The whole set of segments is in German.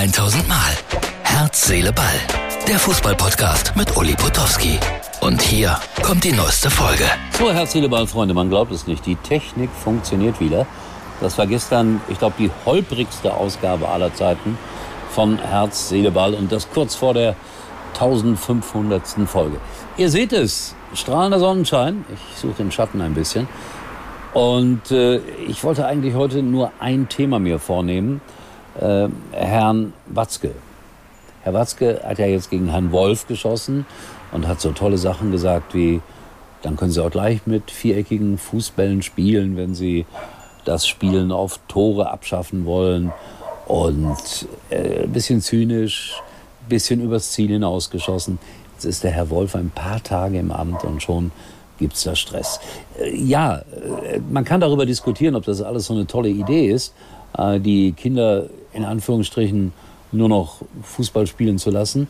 1000 Mal. Herz, Seele, Ball. Der Fußballpodcast mit Uli Potowski. Und hier kommt die neueste Folge. So, Herz, Seele, Ball, Freunde, man glaubt es nicht. Die Technik funktioniert wieder. Das war gestern, ich glaube, die holprigste Ausgabe aller Zeiten von Herz, Seele, Ball. Und das kurz vor der 1500. Folge. Ihr seht es, strahlender Sonnenschein. Ich suche den Schatten ein bisschen. Und äh, ich wollte eigentlich heute nur ein Thema mir vornehmen. Äh, Herrn Watzke. Herr Watzke hat ja jetzt gegen Herrn Wolf geschossen und hat so tolle Sachen gesagt wie, dann können Sie auch gleich mit viereckigen Fußbällen spielen, wenn Sie das Spielen auf Tore abschaffen wollen. Und äh, ein bisschen zynisch, ein bisschen übers Ziel hinausgeschossen. Jetzt ist der Herr Wolf ein paar Tage im Amt und schon gibt es da Stress. Äh, ja, äh, man kann darüber diskutieren, ob das alles so eine tolle Idee ist, die Kinder in Anführungsstrichen nur noch Fußball spielen zu lassen,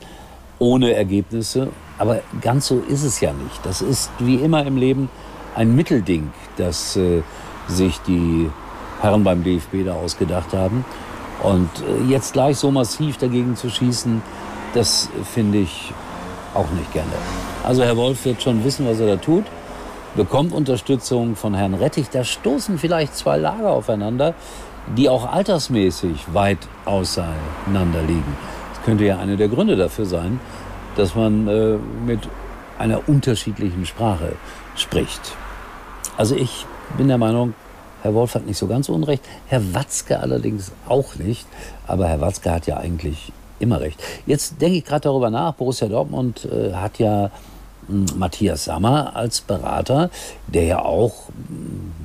ohne Ergebnisse. Aber ganz so ist es ja nicht. Das ist wie immer im Leben ein Mittelding, das äh, sich die Herren beim DFB da ausgedacht haben. Und äh, jetzt gleich so massiv dagegen zu schießen, das finde ich auch nicht gerne. Also Herr Wolf wird schon wissen, was er da tut bekommt Unterstützung von Herrn Rettich. Da stoßen vielleicht zwei Lager aufeinander, die auch altersmäßig weit auseinander liegen. Das könnte ja einer der Gründe dafür sein, dass man äh, mit einer unterschiedlichen Sprache spricht. Also ich bin der Meinung, Herr Wolf hat nicht so ganz unrecht, Herr Watzke allerdings auch nicht. Aber Herr Watzke hat ja eigentlich immer recht. Jetzt denke ich gerade darüber nach, Borussia Dortmund äh, hat ja Matthias Sammer als Berater, der ja auch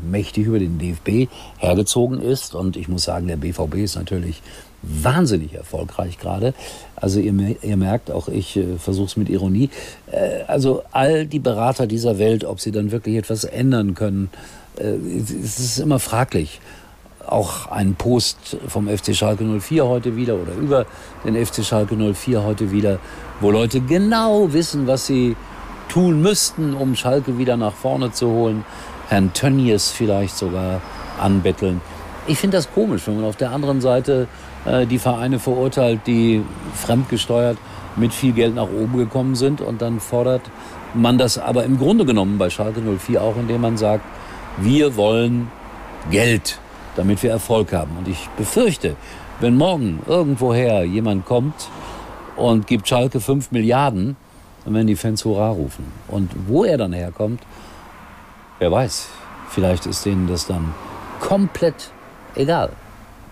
mächtig über den DFB hergezogen ist. Und ich muss sagen, der BVB ist natürlich wahnsinnig erfolgreich gerade. Also ihr, ihr, merkt, auch ich äh, versuche es mit Ironie. Äh, also all die Berater dieser Welt, ob sie dann wirklich etwas ändern können, äh, es ist immer fraglich. Auch ein Post vom FC Schalke 04 heute wieder oder über den FC Schalke 04 heute wieder, wo Leute genau wissen, was sie tun müssten, um Schalke wieder nach vorne zu holen. Herrn Tönnies vielleicht sogar anbetteln. Ich finde das komisch, wenn man auf der anderen Seite äh, die Vereine verurteilt, die fremdgesteuert mit viel Geld nach oben gekommen sind und dann fordert man das aber im Grunde genommen bei Schalke 04 auch, indem man sagt, wir wollen Geld, damit wir Erfolg haben. Und ich befürchte, wenn morgen irgendwoher jemand kommt und gibt Schalke 5 Milliarden, dann werden die Fans Hurra rufen. Und wo er dann herkommt, wer weiß. Vielleicht ist denen das dann komplett egal.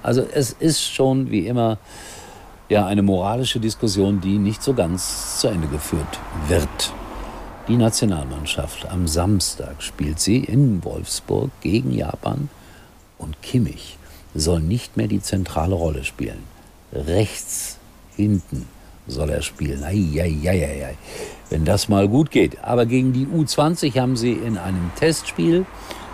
Also es ist schon wie immer ja eine moralische Diskussion, die nicht so ganz zu Ende geführt wird. Die Nationalmannschaft am Samstag spielt sie in Wolfsburg gegen Japan und Kimmich soll nicht mehr die zentrale Rolle spielen. Rechts hinten soll er spielen. Eieieiei. Wenn das mal gut geht. Aber gegen die U20 haben sie in einem Testspiel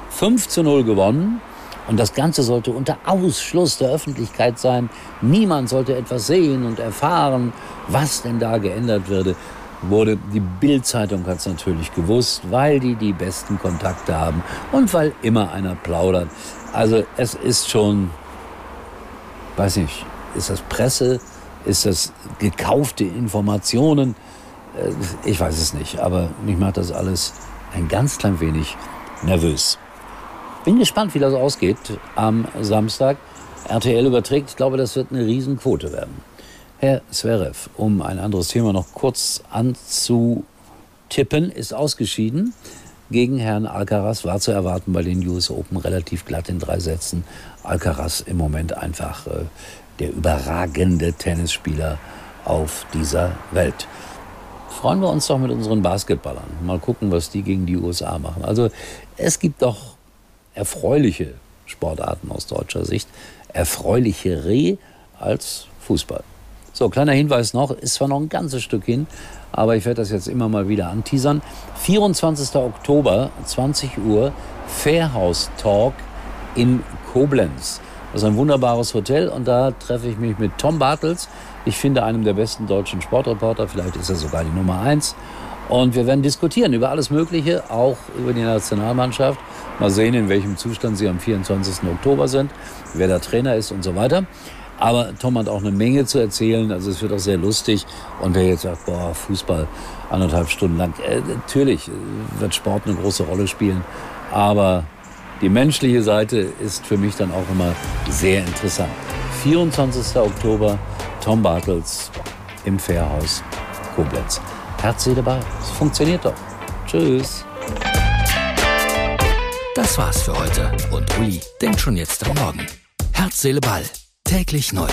5 zu 0 gewonnen. Und das Ganze sollte unter Ausschluss der Öffentlichkeit sein. Niemand sollte etwas sehen und erfahren, was denn da geändert würde. Wurde die Bild-Zeitung hat es natürlich gewusst, weil die die besten Kontakte haben und weil immer einer plaudert. Also es ist schon, weiß nicht, ist das Presse? Ist das gekaufte Informationen? Äh, ich weiß es nicht, aber mich macht das alles ein ganz klein wenig nervös. Bin gespannt, wie das ausgeht am Samstag. RTL überträgt, ich glaube, das wird eine Riesenquote werden. Herr Zverev, um ein anderes Thema noch kurz anzutippen, ist ausgeschieden gegen Herrn Alcaraz. War zu erwarten bei den US Open relativ glatt in drei Sätzen. Alcaraz im Moment einfach äh, der überragende Tennisspieler auf dieser Welt. Freuen wir uns doch mit unseren Basketballern. Mal gucken, was die gegen die USA machen. Also es gibt doch erfreuliche Sportarten aus deutscher Sicht. Erfreulichere als Fußball. So, kleiner Hinweis noch, ist zwar noch ein ganzes Stück hin, aber ich werde das jetzt immer mal wieder anteasern. 24. Oktober, 20 Uhr, Fairhouse Talk in Koblenz. Das ist ein wunderbares Hotel und da treffe ich mich mit Tom Bartels. Ich finde einem der besten deutschen Sportreporter, vielleicht ist er sogar die Nummer eins. Und wir werden diskutieren über alles Mögliche, auch über die Nationalmannschaft. Mal sehen, in welchem Zustand sie am 24. Oktober sind, wer der Trainer ist und so weiter. Aber Tom hat auch eine Menge zu erzählen, also es wird auch sehr lustig. Und wer jetzt sagt, boah, Fußball anderthalb Stunden lang, äh, natürlich wird Sport eine große Rolle spielen. Aber die menschliche Seite ist für mich dann auch immer sehr interessant. 24. Oktober, Tom Bartels im Fährhaus Koblenz. Herz, Seele, Ball. Es funktioniert doch. Tschüss. Das war's für heute. Und Uli denkt schon jetzt am Morgen. Herz, Seele, Ball. Täglich neu.